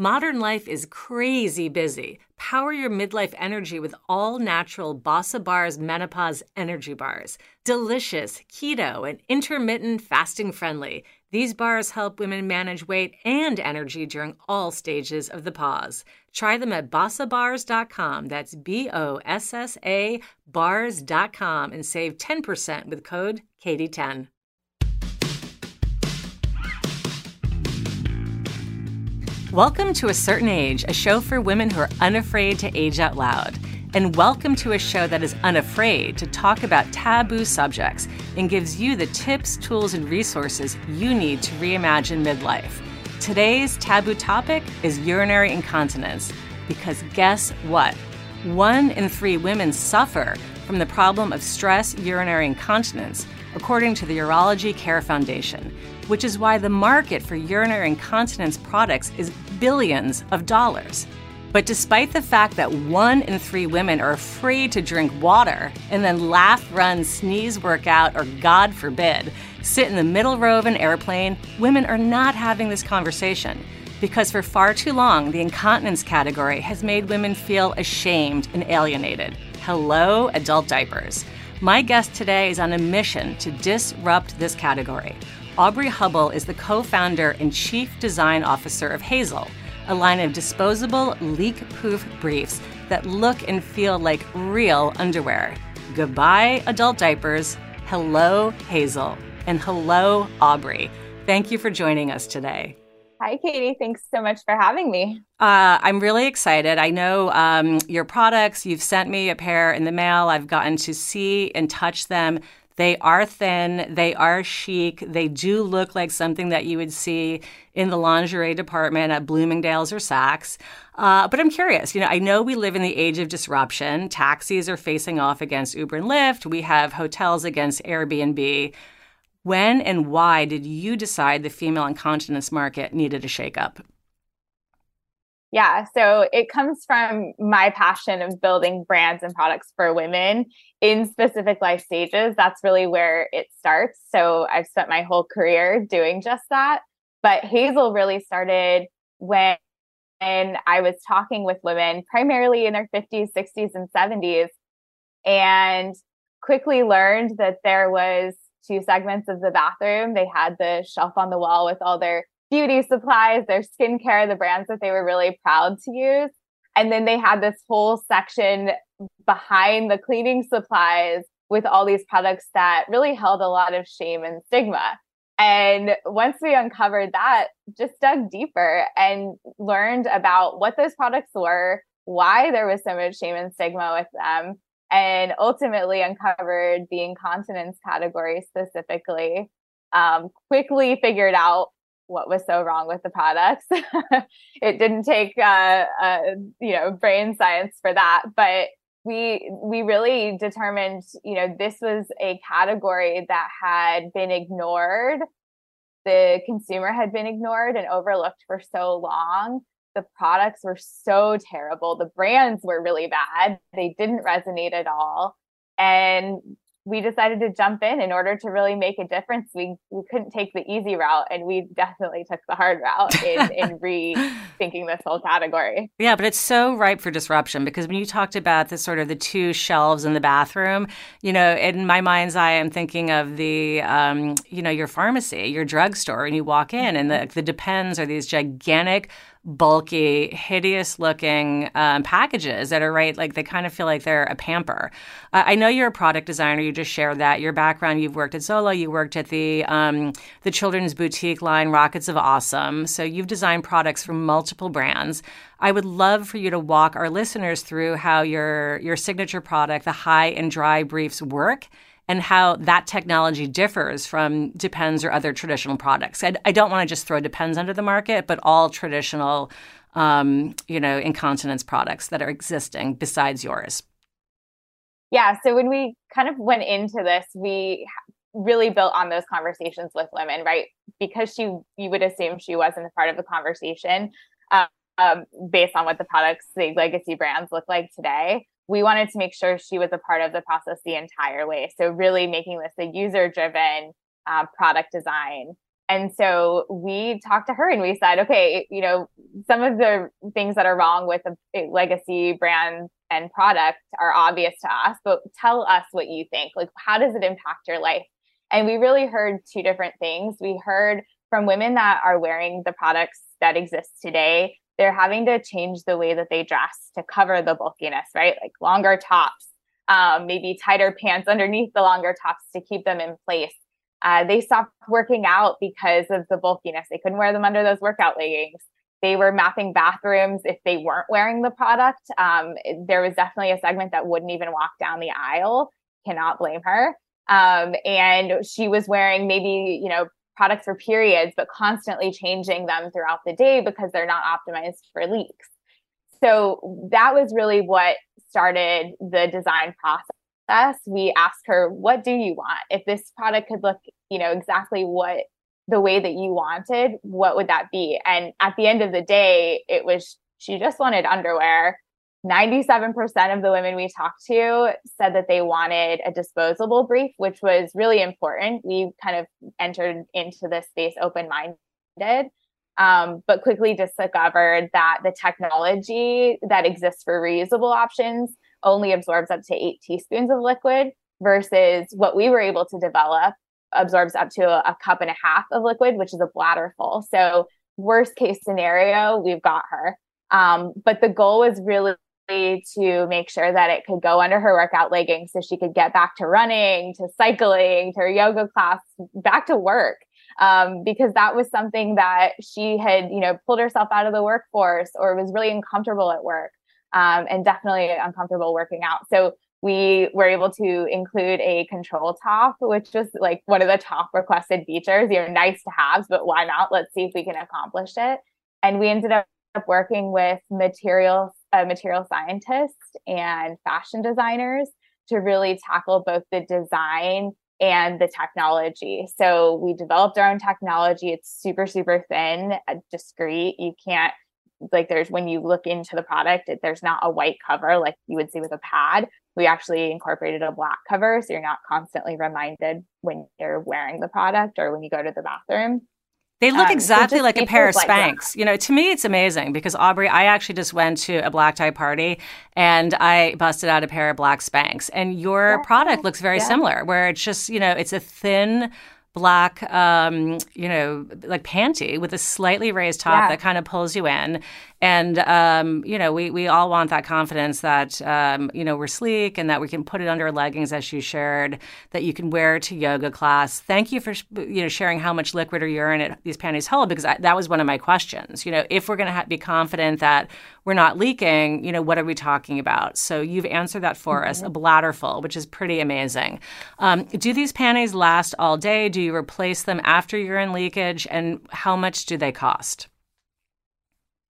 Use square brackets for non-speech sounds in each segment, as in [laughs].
Modern life is crazy busy. Power your midlife energy with all natural Bossa Bars Menopause Energy Bars. Delicious, keto, and intermittent fasting friendly. These bars help women manage weight and energy during all stages of the pause. Try them at bossabars.com. That's B O S S A bars.com and save 10% with code KATIE10. Welcome to A Certain Age, a show for women who are unafraid to age out loud. And welcome to a show that is unafraid to talk about taboo subjects and gives you the tips, tools, and resources you need to reimagine midlife. Today's taboo topic is urinary incontinence. Because guess what? One in three women suffer from the problem of stress urinary incontinence, according to the Urology Care Foundation which is why the market for urinary incontinence products is billions of dollars. But despite the fact that one in three women are afraid to drink water and then laugh, run, sneeze, work out, or God forbid, sit in the middle row of an airplane, women are not having this conversation. Because for far too long, the incontinence category has made women feel ashamed and alienated. Hello, adult diapers. My guest today is on a mission to disrupt this category. Aubrey Hubbell is the co founder and chief design officer of Hazel, a line of disposable, leak proof briefs that look and feel like real underwear. Goodbye, adult diapers. Hello, Hazel. And hello, Aubrey. Thank you for joining us today. Hi, Katie. Thanks so much for having me. Uh, I'm really excited. I know um, your products. You've sent me a pair in the mail. I've gotten to see and touch them. They are thin, they are chic, they do look like something that you would see in the lingerie department at Bloomingdale's or Saks. Uh, but I'm curious, you know, I know we live in the age of disruption. Taxis are facing off against Uber and Lyft, we have hotels against Airbnb. When and why did you decide the female incontinence market needed a shakeup? Yeah, so it comes from my passion of building brands and products for women in specific life stages. That's really where it starts. So I've spent my whole career doing just that. But Hazel really started when I was talking with women primarily in their 50s, 60s, and 70s, and quickly learned that there was two segments of the bathroom. They had the shelf on the wall with all their beauty supplies, their skincare, the brands that they were really proud to use. And then they had this whole section behind the cleaning supplies with all these products that really held a lot of shame and stigma. And once we uncovered that, just dug deeper and learned about what those products were, why there was so much shame and stigma with them, and ultimately uncovered the incontinence category specifically. Um, quickly figured out what was so wrong with the products. [laughs] it didn't take uh, uh, you know brain science for that, but we we really determined you know this was a category that had been ignored. The consumer had been ignored and overlooked for so long. The products were so terrible. The brands were really bad. They didn't resonate at all. And we decided to jump in in order to really make a difference. We we couldn't take the easy route, and we definitely took the hard route in, [laughs] in rethinking this whole category. Yeah, but it's so ripe for disruption because when you talked about the sort of the two shelves in the bathroom, you know, in my mind's eye, I'm thinking of the, um, you know, your pharmacy, your drugstore, and you walk in, and the the Depends are these gigantic bulky, hideous looking um, packages that are right, like they kind of feel like they're a pamper. Uh, I know you're a product designer. You just shared that. Your background, you've worked at Zola, you worked at the, um, the children's boutique line, Rockets of Awesome. So you've designed products for multiple brands. I would love for you to walk our listeners through how your, your signature product, the high and dry briefs, work and how that technology differs from Depends or other traditional products. I, I don't want to just throw Depends under the market, but all traditional, um, you know, incontinence products that are existing besides yours. Yeah. So when we kind of went into this, we really built on those conversations with women, right? Because she, you would assume she wasn't a part of the conversation. Um, um, based on what the products, the legacy brands look like today we wanted to make sure she was a part of the process the entire way. So, really making this a user driven uh, product design. And so we talked to her and we said, okay, you know, some of the things that are wrong with a legacy brand and product are obvious to us, but tell us what you think. Like, how does it impact your life? And we really heard two different things. We heard from women that are wearing the products that exist today, they're having to change the way that they dress to cover the bulkiness, right? Like longer tops, um, maybe tighter pants underneath the longer tops to keep them in place. Uh, they stopped working out because of the bulkiness. They couldn't wear them under those workout leggings. They were mapping bathrooms if they weren't wearing the product. Um, there was definitely a segment that wouldn't even walk down the aisle. Cannot blame her. Um, and she was wearing maybe, you know, products for periods, but constantly changing them throughout the day because they're not optimized for leaks. So that was really what started the design process. We asked her, what do you want? If this product could look, you know, exactly what the way that you wanted, what would that be? And at the end of the day, it was she just wanted underwear. 97% of the women we talked to said that they wanted a disposable brief, which was really important. We kind of entered into this space open minded, um, but quickly discovered that the technology that exists for reusable options only absorbs up to eight teaspoons of liquid versus what we were able to develop absorbs up to a, a cup and a half of liquid, which is a bladder full. So, worst case scenario, we've got her. Um, but the goal was really to make sure that it could go under her workout leggings so she could get back to running, to cycling, to her yoga class, back to work. Um, because that was something that she had, you know, pulled herself out of the workforce or was really uncomfortable at work um, and definitely uncomfortable working out. So we were able to include a control top, which was like one of the top requested features. You know, nice to have, but why not? Let's see if we can accomplish it. And we ended up working with material uh, material scientists and fashion designers to really tackle both the design and the technology. So we developed our own technology. It's super super thin, uh, discreet. You can't like there's when you look into the product, there's not a white cover like you would see with a pad we actually incorporated a black cover so you're not constantly reminded when you're wearing the product or when you go to the bathroom. They look um, so like a pair of Spanx. Like you know, to me, it's amazing because Aubrey, I actually just went to a black tie party and I busted out a pair of black Spanx. And your yeah. product looks very yeah. similar, where it's just, you know, it's a thin black, um, you know, like panty with a slightly raised top yeah. that kind of pulls you in. And um, you know, we we all want that confidence that um, you know we're sleek and that we can put it under leggings, as you shared, that you can wear to yoga class. Thank you for you know sharing how much liquid or urine it, these panties hold because I, that was one of my questions. You know, if we're going to ha- be confident that we're not leaking, you know, what are we talking about? So you've answered that for mm-hmm. us, a bladder full, which is pretty amazing. Um, do these panties last all day? Do you replace them after urine leakage? And how much do they cost?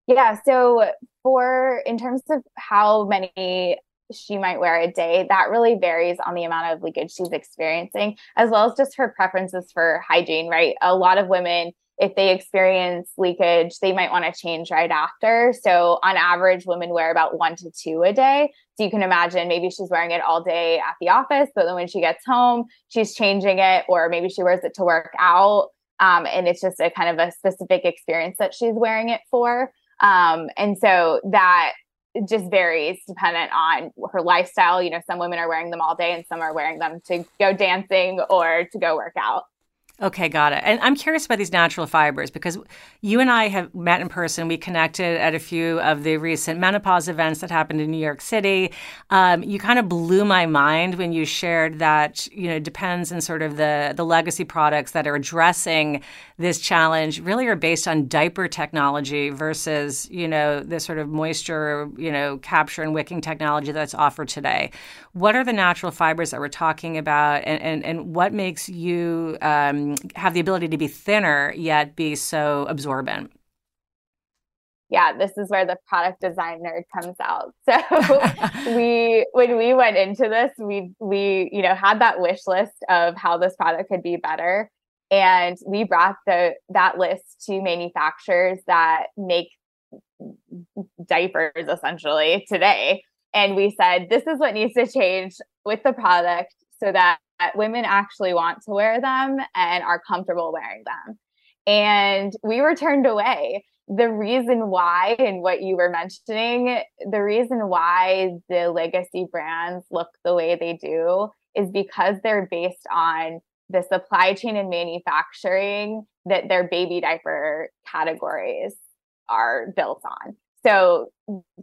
Yeah. So for in terms of how many she might wear a day, that really varies on the amount of leakage she's experiencing, as well as just her preferences for hygiene, right? A lot of women, if they experience leakage, they might want to change right after. So on average, women wear about one to two a day. So you can imagine maybe she's wearing it all day at the office, but then when she gets home, she's changing it, or maybe she wears it to work out. Um, and it's just a kind of a specific experience that she's wearing it for. Um, and so that just varies dependent on her lifestyle. You know, some women are wearing them all day and some are wearing them to go dancing or to go work out. Okay, got it. And I'm curious about these natural fibers because you and I have met in person. We connected at a few of the recent menopause events that happened in New York City. Um, you kind of blew my mind when you shared that you know depends on sort of the the legacy products that are addressing this challenge really are based on diaper technology versus you know the sort of moisture you know capture and wicking technology that's offered today. What are the natural fibers that we're talking about, and and, and what makes you um, have the ability to be thinner yet be so absorbent yeah, this is where the product design nerd comes out. [laughs] So [laughs] we when we went into this, we we you know had that wish list of how this product could be better. And we brought the that list to manufacturers that make diapers essentially today. And we said, this is what needs to change with the product so that Uh, women actually want to wear them and are comfortable wearing them. and we were turned away. The reason why, and what you were mentioning, the reason why the legacy brands look the way they do is because they're based on the supply chain and manufacturing that their baby diaper categories are built on. So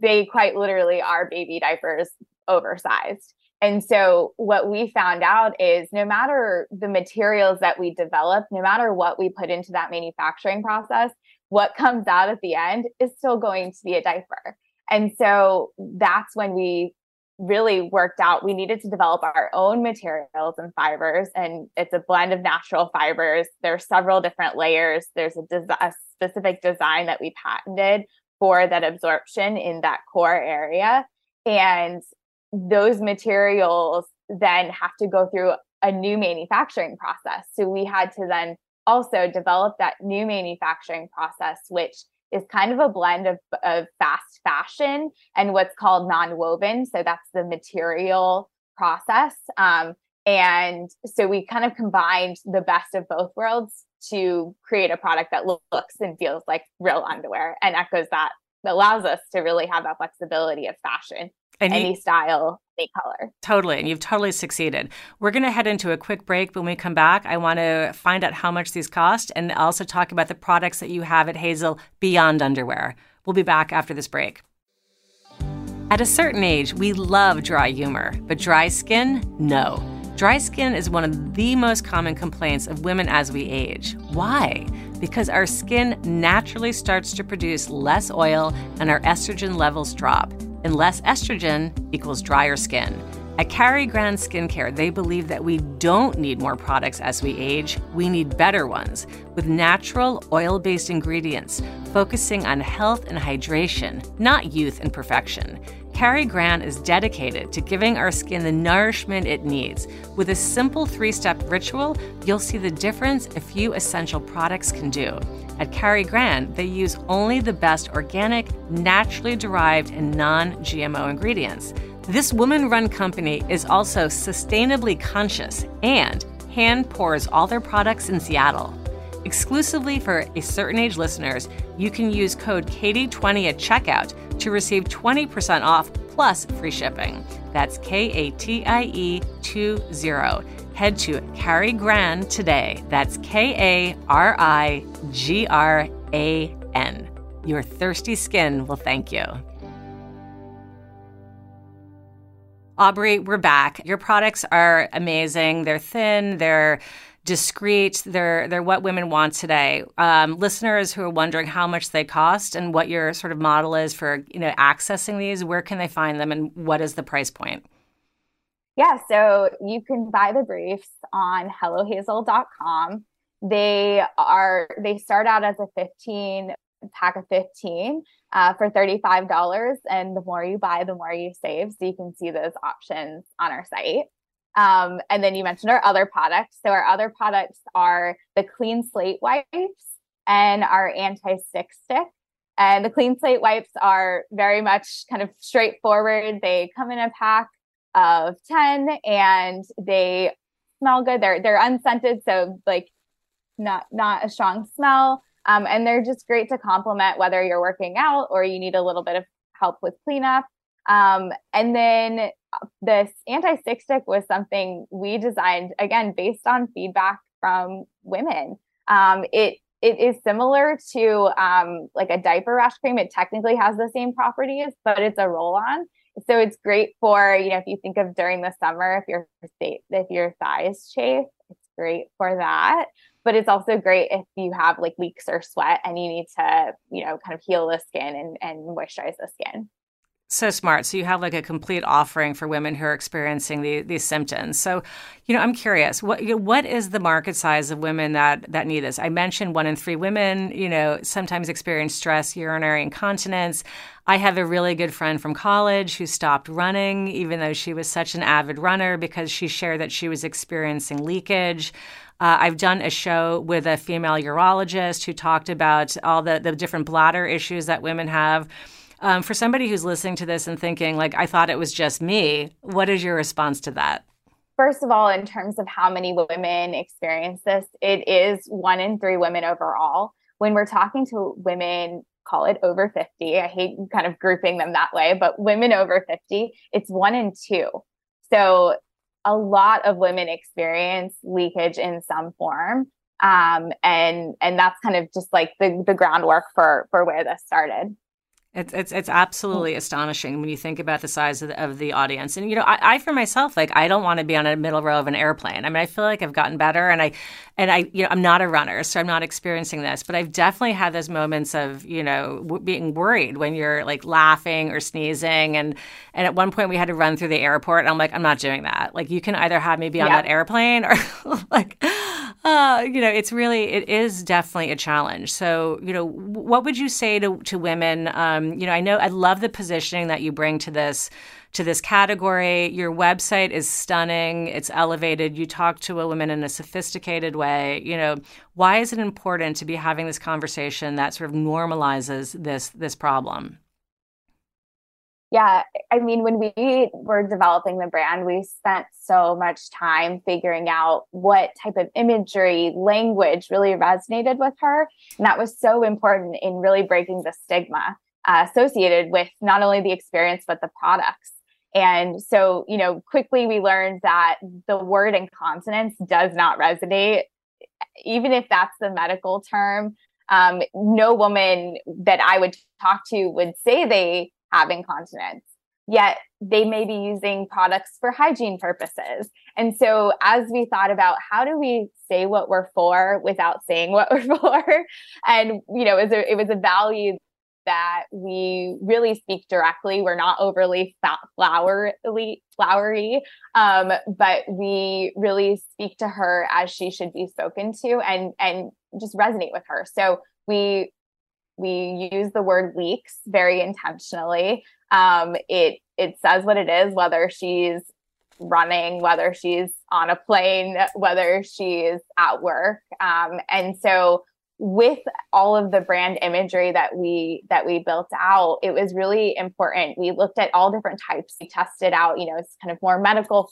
they quite literally are baby diapers oversized. And so what we found out is no matter the materials that we develop, no matter what we put into that manufacturing process, what comes out at the end is still going to be a diaper. And so that's when we really worked out we needed to develop our own materials and fibers and it's a blend of natural fibers. There's several different layers. There's a, des- a specific design that we patented for that absorption in that core area. And those materials then have to go through a new manufacturing process so we had to then also develop that new manufacturing process which is kind of a blend of, of fast fashion and what's called non-woven. So that's the material process. Um, and so we kind of combined the best of both worlds to create a product that looks and feels like real underwear and echoes that, that allows us to really have that flexibility of fashion and any you, style, any color. Totally. And you've totally succeeded. We're going to head into a quick break. When we come back, I want to find out how much these cost and also talk about the products that you have at Hazel beyond underwear. We'll be back after this break. At a certain age, we love dry humor, but dry skin, no. Dry skin is one of the most common complaints of women as we age. Why? Because our skin naturally starts to produce less oil and our estrogen levels drop and less estrogen equals drier skin. At Kari Gran Skincare, they believe that we don't need more products as we age, we need better ones with natural oil based ingredients, focusing on health and hydration, not youth and perfection. Kari Gran is dedicated to giving our skin the nourishment it needs. With a simple three step ritual, you'll see the difference a few essential products can do. At Kari Gran, they use only the best organic, naturally derived, and non GMO ingredients. This woman run company is also sustainably conscious and hand pours all their products in Seattle. Exclusively for a certain age listeners, you can use code KATIE20 at checkout to receive 20% off plus free shipping. That's K A T I E 20 head to Kari Gran today. That's K A R I G R A N. Your thirsty skin will thank you. Aubrey, we're back. Your products are amazing. They're thin, they're discreet, they're they're what women want today. Um, listeners who are wondering how much they cost and what your sort of model is for you know accessing these, where can they find them, and what is the price point? Yeah, so you can buy the briefs on hellohazel.com. They are they start out as a 15 pack of 15 uh, for $35 and the more you buy the more you save so you can see those options on our site um, and then you mentioned our other products so our other products are the clean slate wipes and our anti-stick stick and the clean slate wipes are very much kind of straightforward they come in a pack of 10 and they smell good. They're they're unscented, so like not not a strong smell. Um, and they're just great to complement whether you're working out or you need a little bit of help with cleanup. Um, and then this anti-stick stick was something we designed again based on feedback from women. Um, it it is similar to um, like a diaper rash cream. It technically has the same properties, but it's a roll-on so it's great for you know if you think of during the summer if your if your thighs chafe it's great for that but it's also great if you have like leaks or sweat and you need to you know kind of heal the skin and, and moisturize the skin so smart. So you have like a complete offering for women who are experiencing the, these symptoms. So, you know, I'm curious, what what is the market size of women that that need this? I mentioned one in three women, you know, sometimes experience stress, urinary incontinence. I have a really good friend from college who stopped running, even though she was such an avid runner, because she shared that she was experiencing leakage. Uh, I've done a show with a female urologist who talked about all the, the different bladder issues that women have. Um, for somebody who's listening to this and thinking, like, I thought it was just me, what is your response to that? first of all, in terms of how many women experience this, it is one in three women overall. When we're talking to women, call it over 50, I hate kind of grouping them that way, but women over 50, it's one in two. So a lot of women experience leakage in some form. Um, and and that's kind of just like the the groundwork for for where this started. It's it's it's absolutely astonishing when you think about the size of the, of the audience. And you know, I, I, for myself, like I don't want to be on a middle row of an airplane. I mean, I feel like I've gotten better, and I and I you know I'm not a runner, so I'm not experiencing this. But I've definitely had those moments of you know w- being worried when you're like laughing or sneezing, and and at one point we had to run through the airport, and I'm like, I'm not doing that. Like you can either have me be on yeah. that airplane or [laughs] like uh, you know, it's really, it is definitely a challenge. So, you know, what would you say to, to women? You know, I know I love the positioning that you bring to this to this category. Your website is stunning. It's elevated. You talk to a woman in a sophisticated way. You know, why is it important to be having this conversation that sort of normalizes this this problem? Yeah, I mean, when we were developing the brand, we spent so much time figuring out what type of imagery, language really resonated with her. And that was so important in really breaking the stigma uh, associated with not only the experience, but the products. And so, you know, quickly we learned that the word incontinence does not resonate, even if that's the medical term. Um, no woman that I would talk to would say they have incontinence yet they may be using products for hygiene purposes. And so, as we thought about how do we say what we're for without saying what we're [laughs] for, and you know, it was a, it was a value that we really speak directly. We're not overly flowery, flowery, um, but we really speak to her as she should be spoken to, and and just resonate with her. So we we use the word leaks very intentionally. Um, it it says what it is, whether she's running, whether she's on a plane, whether she's at work. Um, and so with all of the brand imagery that we that we built out it was really important. We looked at all different types. We tested out you know it's kind of more medical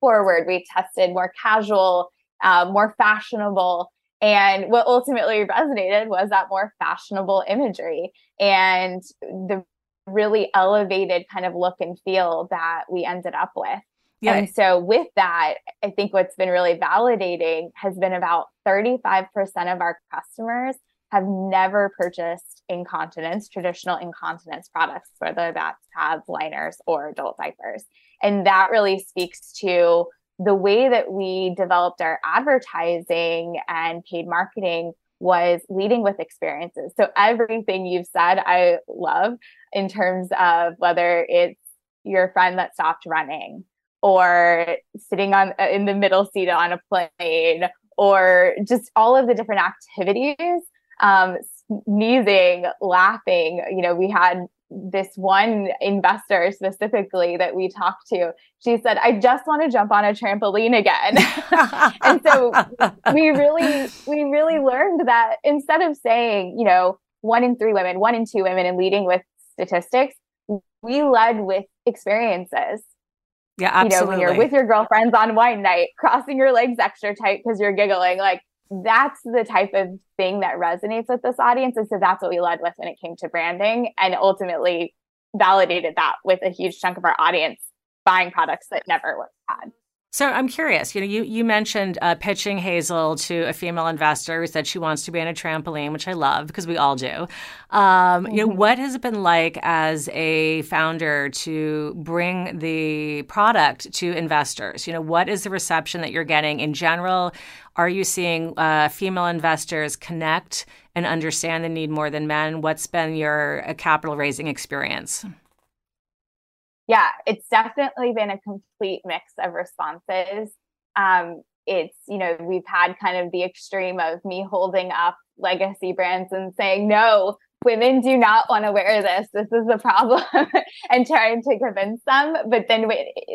forward. We tested more casual uh, more fashionable. And what ultimately resonated was that more fashionable imagery and the really elevated kind of look and feel that we ended up with. Yeah. And so with that, I think what's been really validating has been about 35% of our customers have never purchased incontinence, traditional incontinence products, whether that's pads, liners, or adult diapers. And that really speaks to the way that we developed our advertising and paid marketing was leading with experiences. So everything you've said, I love in terms of whether it's your friend that stopped running or sitting on uh, in the middle seat on a plane or just all of the different activities um, sneezing laughing you know we had this one investor specifically that we talked to, she said, I just want to jump on a trampoline again. [laughs] and so we really, we really learned that instead of saying, you know, one in three women, one in two women, and leading with statistics, we led with experiences. Yeah, absolutely. You know, when you're with your girlfriends on wine night, [laughs] crossing your legs extra tight because you're giggling, like that's the type of thing that resonates with this audience. And so that's what we led with when it came to branding and ultimately validated that with a huge chunk of our audience buying products that never was had. So I'm curious. You know, you you mentioned uh, pitching Hazel to a female investor who said she wants to be on a trampoline, which I love because we all do. Um, mm-hmm. You know, mm-hmm. what has it been like as a founder to bring the product to investors? You know, what is the reception that you're getting in general? Are you seeing uh, female investors connect and understand the need more than men? What's been your uh, capital raising experience? Yeah, it's definitely been a complete mix of responses. Um, it's, you know, we've had kind of the extreme of me holding up legacy brands and saying, no, women do not want to wear this. This is the problem, [laughs] and trying to convince them. But then,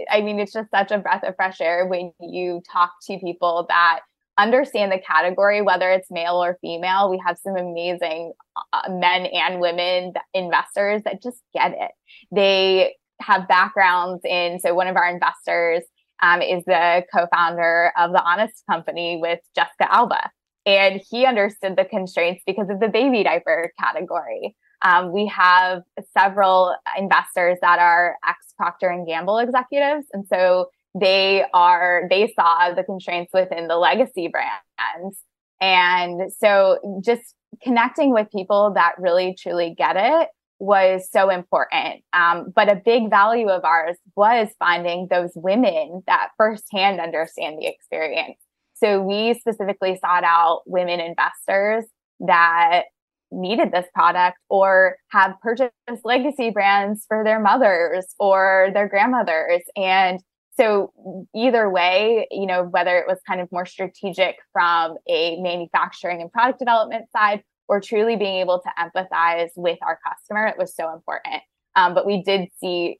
I mean, it's just such a breath of fresh air when you talk to people that understand the category, whether it's male or female. We have some amazing uh, men and women investors that just get it. They have backgrounds in so one of our investors um, is the co-founder of the Honest Company with Jessica Alba, and he understood the constraints because of the baby diaper category. Um, we have several investors that are ex Procter and Gamble executives, and so they are they saw the constraints within the legacy brands, and so just connecting with people that really truly get it was so important. Um, but a big value of ours was finding those women that firsthand understand the experience. So we specifically sought out women investors that needed this product or have purchased legacy brands for their mothers or their grandmothers. And so either way, you know, whether it was kind of more strategic from a manufacturing and product development side or truly being able to empathize with our customer, it was so important. Um, but we did see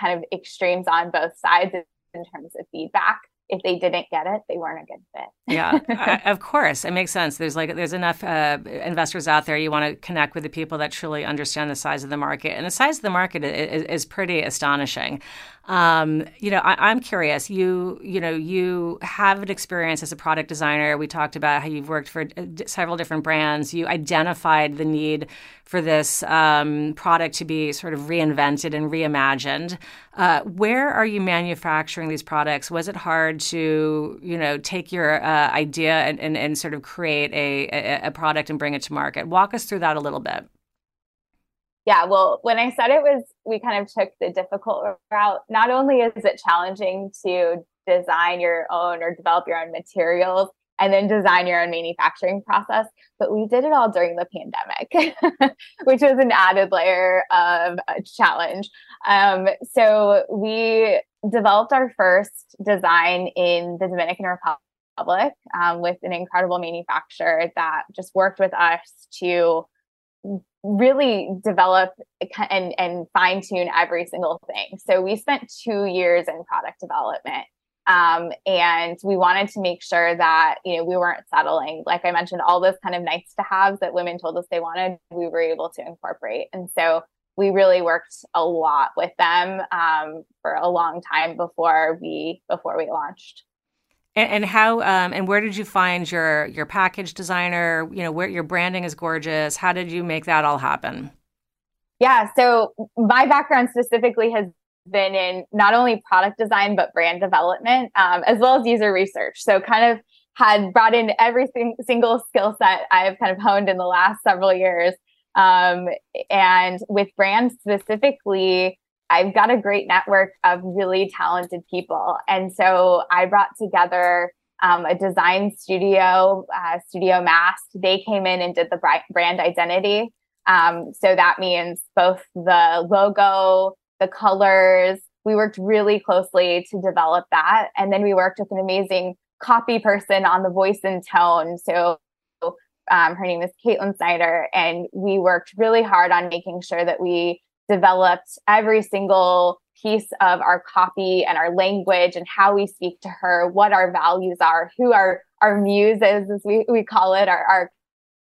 kind of extremes on both sides in terms of feedback if they didn't get it, they weren't a good fit. yeah, [laughs] I, of course, it makes sense. There's like there's enough uh, investors out there. You want to connect with the people that truly understand the size of the market, and the size of the market is, is pretty astonishing. Um, you know, I, am curious. You, you know, you have an experience as a product designer. We talked about how you've worked for uh, several different brands. You identified the need for this um, product to be sort of reinvented and reimagined. Uh, where are you manufacturing these products? Was it hard to, you know, take your uh, idea and, and, and, sort of create a, a, a product and bring it to market? Walk us through that a little bit. Yeah, well, when I said it was, we kind of took the difficult route. Not only is it challenging to design your own or develop your own materials and then design your own manufacturing process, but we did it all during the pandemic, [laughs] which was an added layer of a challenge. Um, so we developed our first design in the Dominican Republic um, with an incredible manufacturer that just worked with us to really develop and, and fine tune every single thing. So we spent two years in product development. Um, and we wanted to make sure that, you know, we weren't settling. Like I mentioned, all those kind of nice to haves that women told us they wanted, we were able to incorporate. And so we really worked a lot with them um, for a long time before we before we launched. And, and how um, and where did you find your your package designer? You know, where your branding is gorgeous. How did you make that all happen? Yeah, so my background specifically has been in not only product design but brand development um, as well as user research. So kind of had brought in every single skill set I've kind of honed in the last several years. Um, and with brands specifically, I've got a great network of really talented people. And so I brought together um, a design studio, uh, Studio Mast. They came in and did the brand identity. Um, so that means both the logo, the colors. We worked really closely to develop that. And then we worked with an amazing copy person on the voice and tone. So um, her name is Caitlin Snyder. And we worked really hard on making sure that we developed every single piece of our copy and our language and how we speak to her, what our values are, who our our muse is, as we, we call it, our, our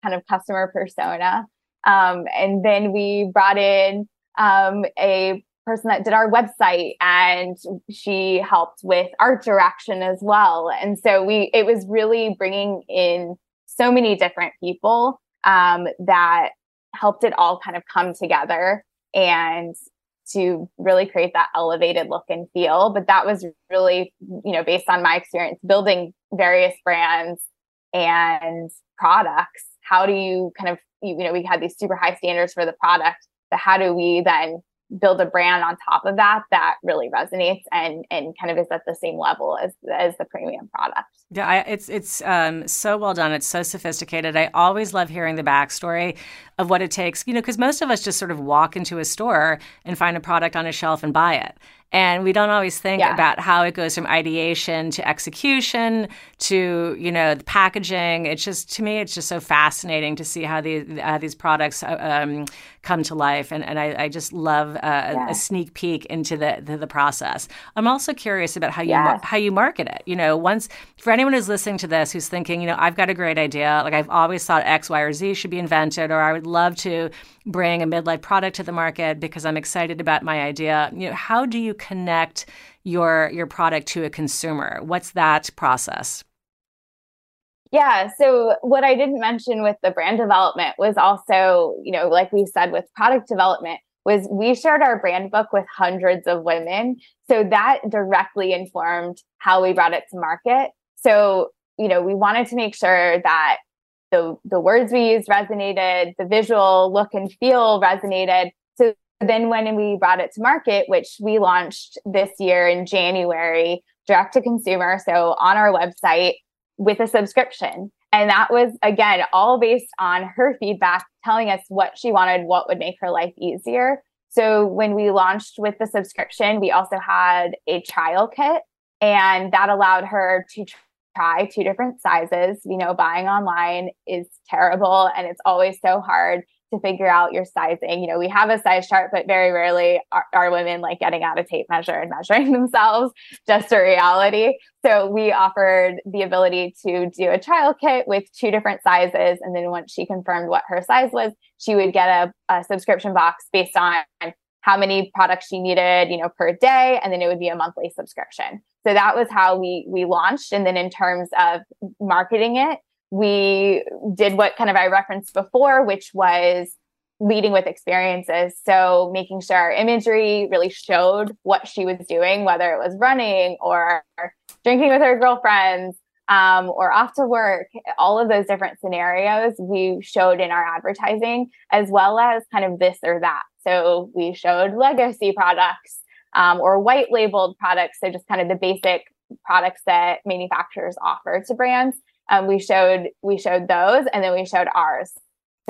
kind of customer persona. Um, and then we brought in um, a person that did our website and she helped with art direction as well. And so we, it was really bringing in so many different people um, that helped it all kind of come together and to really create that elevated look and feel. But that was really, you know, based on my experience building various brands and products. How do you kind of, you know, we had these super high standards for the product, but how do we then build a brand on top of that that really resonates and and kind of is at the same level as as the premium product. Yeah, I, it's it's um, so well done. It's so sophisticated. I always love hearing the backstory of what it takes. You know, because most of us just sort of walk into a store and find a product on a shelf and buy it. And we don't always think yeah. about how it goes from ideation to execution to, you know, the packaging. It's just, to me, it's just so fascinating to see how these, uh, these products uh, um, come to life. And, and I, I just love uh, yeah. a, a, sneak peek into the, the, the, process. I'm also curious about how you, yes. how you market it. You know, once, for anyone who's listening to this who's thinking, you know, I've got a great idea, like I've always thought X, Y, or Z should be invented, or I would love to bring a midlife product to the market because I'm excited about my idea. You know, how do you connect your your product to a consumer? What's that process? Yeah. So what I didn't mention with the brand development was also, you know, like we said with product development, was we shared our brand book with hundreds of women. So that directly informed how we brought it to market. So, you know, we wanted to make sure that the the words we used resonated, the visual look and feel resonated. So then when we brought it to market, which we launched this year in January, direct to consumer, so on our website, with a subscription. And that was, again, all based on her feedback, telling us what she wanted, what would make her life easier. So when we launched with the subscription, we also had a trial kit, and that allowed her to try two different sizes. You know, buying online is terrible and it's always so hard to figure out your sizing. You know, we have a size chart, but very rarely are, are, women like getting out a tape measure and measuring [laughs] themselves, just a reality. So we offered the ability to do a trial kit with two different sizes. And then once she confirmed what her size was, she would get a, a subscription box based on how many products she needed, you know, per day. And then it would be a monthly subscription. So that was how we we launched. And then in terms of marketing it, we did what kind of I referenced before, which was leading with experiences. So making sure our imagery really showed what she was doing, whether it was running or drinking with her girlfriends um, or off to work, all of those different scenarios we showed in our advertising, as well as kind of this or that. So we showed legacy products um, or white labeled products. So just kind of the basic products that manufacturers offer to brands um, we showed we showed those, and then we showed ours.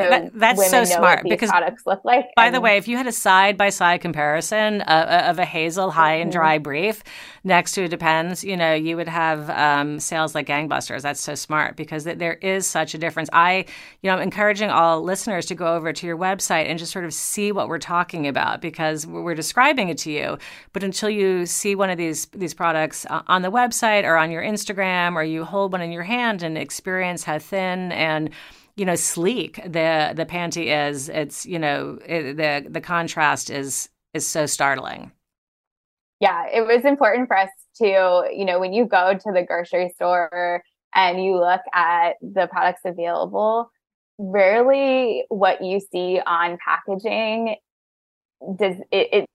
So that, that's so smart because products look like. By and, the way, if you had a side by side comparison uh, of a hazel high and dry mm-hmm. brief next to a depends, you know, you would have um, sales like gangbusters. That's so smart because there is such a difference. I, you know, I'm encouraging all listeners to go over to your website and just sort of see what we're talking about because we're describing it to you. But until you see one of these these products uh, on the website or on your Instagram or you hold one in your hand and experience how thin and you know sleek. The the panty is it's you know it, the the contrast is is so startling. Yeah it was important for us to you know when you go to the grocery store and you look at the products available rarely what you see on packaging does it, it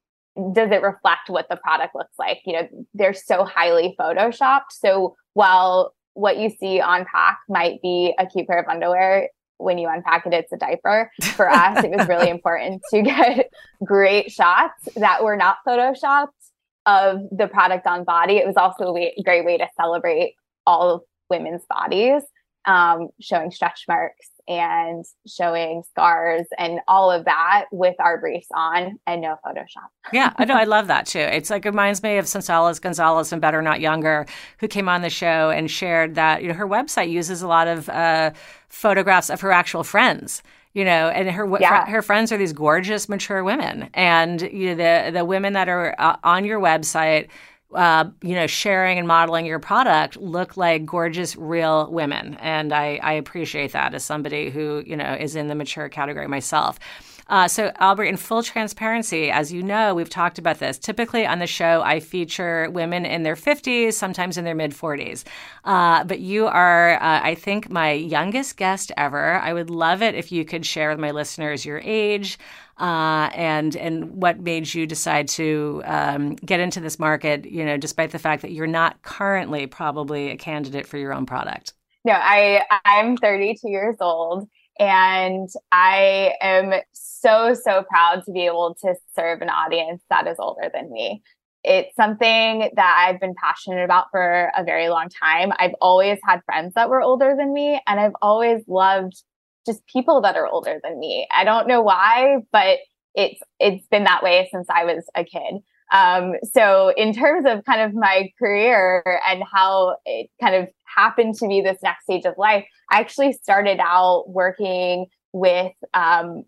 does it reflect what the product looks like. You know they're so highly photoshopped. So while what you see on pack might be a cute pair of underwear. When you unpack it, it's a diaper. [laughs] For us, it was really important to get [laughs] great shots that were not photoshopped of the product on body. It was also a great way to celebrate all of women's bodies, um, showing stretch marks and showing scars and all of that with our briefs on and no Photoshop. [laughs] yeah, I know. I love that too. It's like it reminds me of Gonzalez Gonzalez and Better Not Younger, who came on the show and shared that you know her website uses a lot of uh, photographs of her actual friends you know, and her yeah. her friends are these gorgeous, mature women, and you know the the women that are uh, on your website uh, you know, sharing and modeling your product look like gorgeous, real women. And I, I appreciate that as somebody who, you know, is in the mature category myself. Uh, so, Aubrey, in full transparency, as you know, we've talked about this. Typically on the show, I feature women in their 50s, sometimes in their mid 40s. Uh, but you are, uh, I think, my youngest guest ever. I would love it if you could share with my listeners your age. Uh, and and what made you decide to um, get into this market? You know, despite the fact that you're not currently probably a candidate for your own product. No, I I'm 32 years old, and I am so, so proud to be able to serve an audience that is older than me. It's something that I've been passionate about for a very long time. I've always had friends that were older than me, and I've always loved just people that are older than me. I don't know why, but it's it's been that way since I was a kid. Um, so in terms of kind of my career and how it kind of happened to be this next stage of life, I actually started out working with um,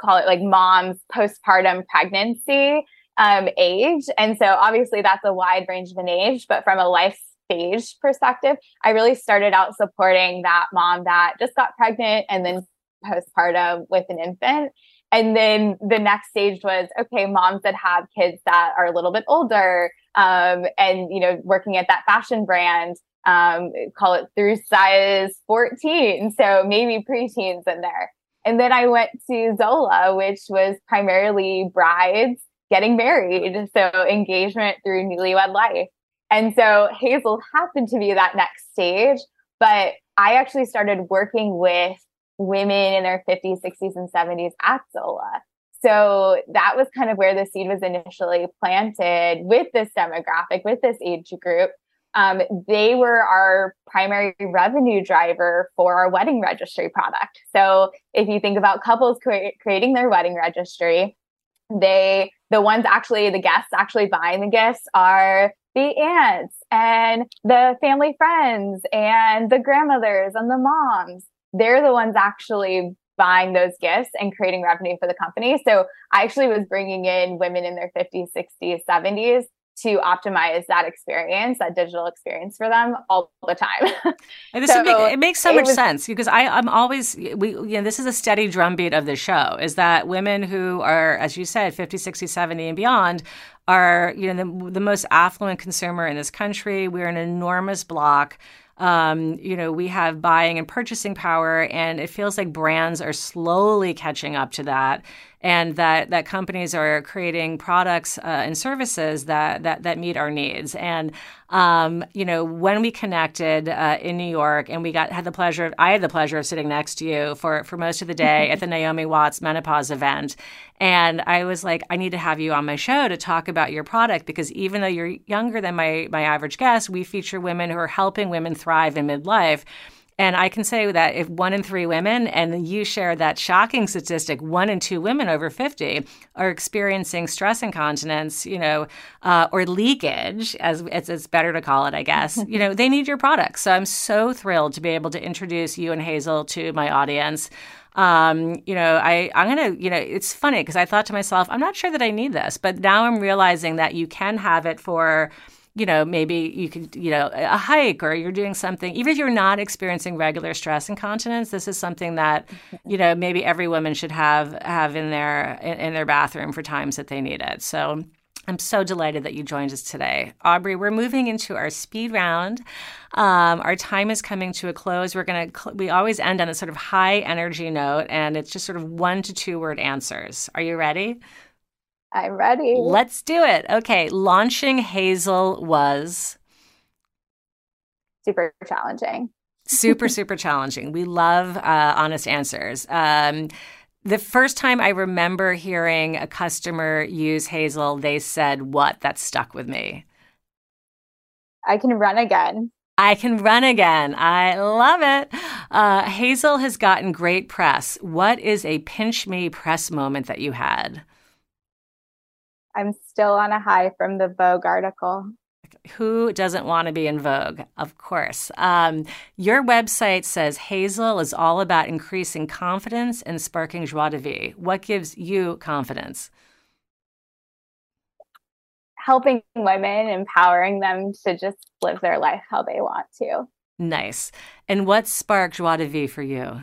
call it like mom's postpartum pregnancy um, age. And so obviously that's a wide range of an age, but from a life stage perspective, I really started out supporting that mom that just got pregnant and then postpartum with an infant. And then the next stage was okay, moms that have kids that are a little bit older, um, and you know, working at that fashion brand, um, call it through size 14. So maybe preteens in there. And then I went to Zola, which was primarily brides getting married. So engagement through newlywed life. And so Hazel happened to be that next stage. But I actually started working with women in their 50s, 60s, and 70s at Zola. So that was kind of where the seed was initially planted with this demographic, with this age group. Um, they were our primary revenue driver for our wedding registry product. So if you think about couples cre- creating their wedding registry, they the ones actually the guests actually buying the gifts are the aunts and the family friends and the grandmothers and the moms they're the ones actually buying those gifts and creating revenue for the company so i actually was bringing in women in their 50s 60s 70s to optimize that experience, that digital experience for them all the time. [laughs] and this so make, it makes so much was, sense because I, I'm always we you know this is a steady drumbeat of the show is that women who are as you said 50, 60, 70 and beyond are you know the, the most affluent consumer in this country. We're an enormous block. Um, you know, we have buying and purchasing power, and it feels like brands are slowly catching up to that and that that companies are creating products uh, and services that that that meet our needs. And um, you know, when we connected uh, in New York, and we got had the pleasure, of, I had the pleasure of sitting next to you for for most of the day at the [laughs] Naomi Watts menopause event, and I was like, I need to have you on my show to talk about your product because even though you're younger than my my average guest, we feature women who are helping women thrive in midlife. And I can say that if one in three women, and you share that shocking statistic, one in two women over 50 are experiencing stress incontinence, you know, uh, or leakage, as it's, it's better to call it, I guess, [laughs] you know, they need your products. So I'm so thrilled to be able to introduce you and Hazel to my audience. Um, you know, I, I'm going to, you know, it's funny because I thought to myself, I'm not sure that I need this, but now I'm realizing that you can have it for, you know, maybe you could, you know, a hike or you're doing something, even if you're not experiencing regular stress incontinence, this is something that, you know, maybe every woman should have have in their in, in their bathroom for times that they need it. So I'm so delighted that you joined us today. Aubrey, we're moving into our speed round. Um, our time is coming to a close. We're going to, cl- we always end on a sort of high energy note, and it's just sort of one to two word answers. Are you ready? I'm ready. Let's do it. Okay. Launching Hazel was super challenging. super, [laughs] super challenging. We love uh, honest answers. Um, the first time I remember hearing a customer use Hazel, they said, What? That stuck with me. I can run again. I can run again. I love it. Uh, Hazel has gotten great press. What is a pinch me press moment that you had? I'm still on a high from the Vogue article. Who doesn't want to be in Vogue? Of course. Um, your website says Hazel is all about increasing confidence and sparking joie de vivre. What gives you confidence? Helping women, empowering them to just live their life how they want to. Nice. And what sparked joie de vivre for you?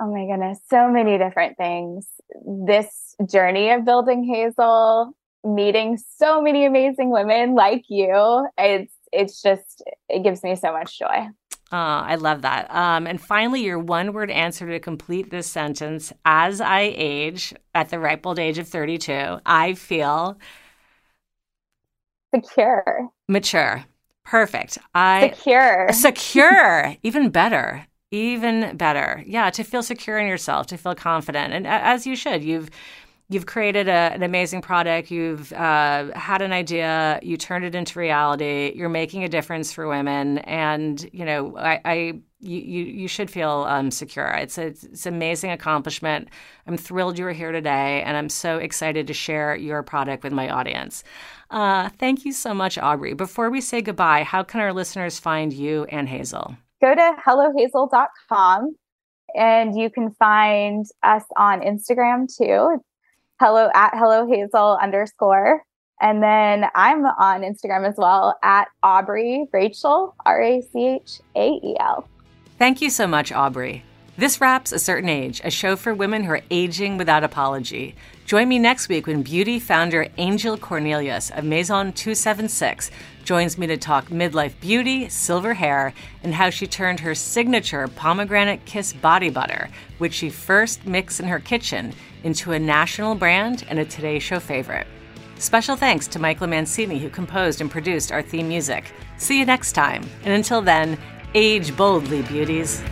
Oh my goodness, so many different things. This journey of building Hazel, meeting so many amazing women like you, it's it's just it gives me so much joy. Oh, I love that. Um, and finally, your one word answer to complete this sentence As I age at the ripe old age of 32, I feel secure, mature, perfect. I secure, secure, even better even better. Yeah, to feel secure in yourself, to feel confident, and as you should. You've you've created a, an amazing product. You've uh, had an idea. You turned it into reality. You're making a difference for women, and you know, I. I you, you, should feel um, secure. It's, a, it's an amazing accomplishment. I'm thrilled you are here today, and I'm so excited to share your product with my audience. Uh, thank you so much, Aubrey. Before we say goodbye, how can our listeners find you and Hazel? Go to hellohazel.com and you can find us on Instagram too. Hello at hello hazel underscore. And then I'm on Instagram as well at Aubrey Rachael, R A C H A E L. Thank you so much, Aubrey. This wraps A Certain Age, a show for women who are aging without apology. Join me next week when beauty founder Angel Cornelius of Maison 276 joins me to talk midlife beauty, silver hair, and how she turned her signature pomegranate kiss body butter, which she first mixed in her kitchen, into a national brand and a Today Show favorite. Special thanks to Michael Mancini, who composed and produced our theme music. See you next time, and until then, age boldly, beauties.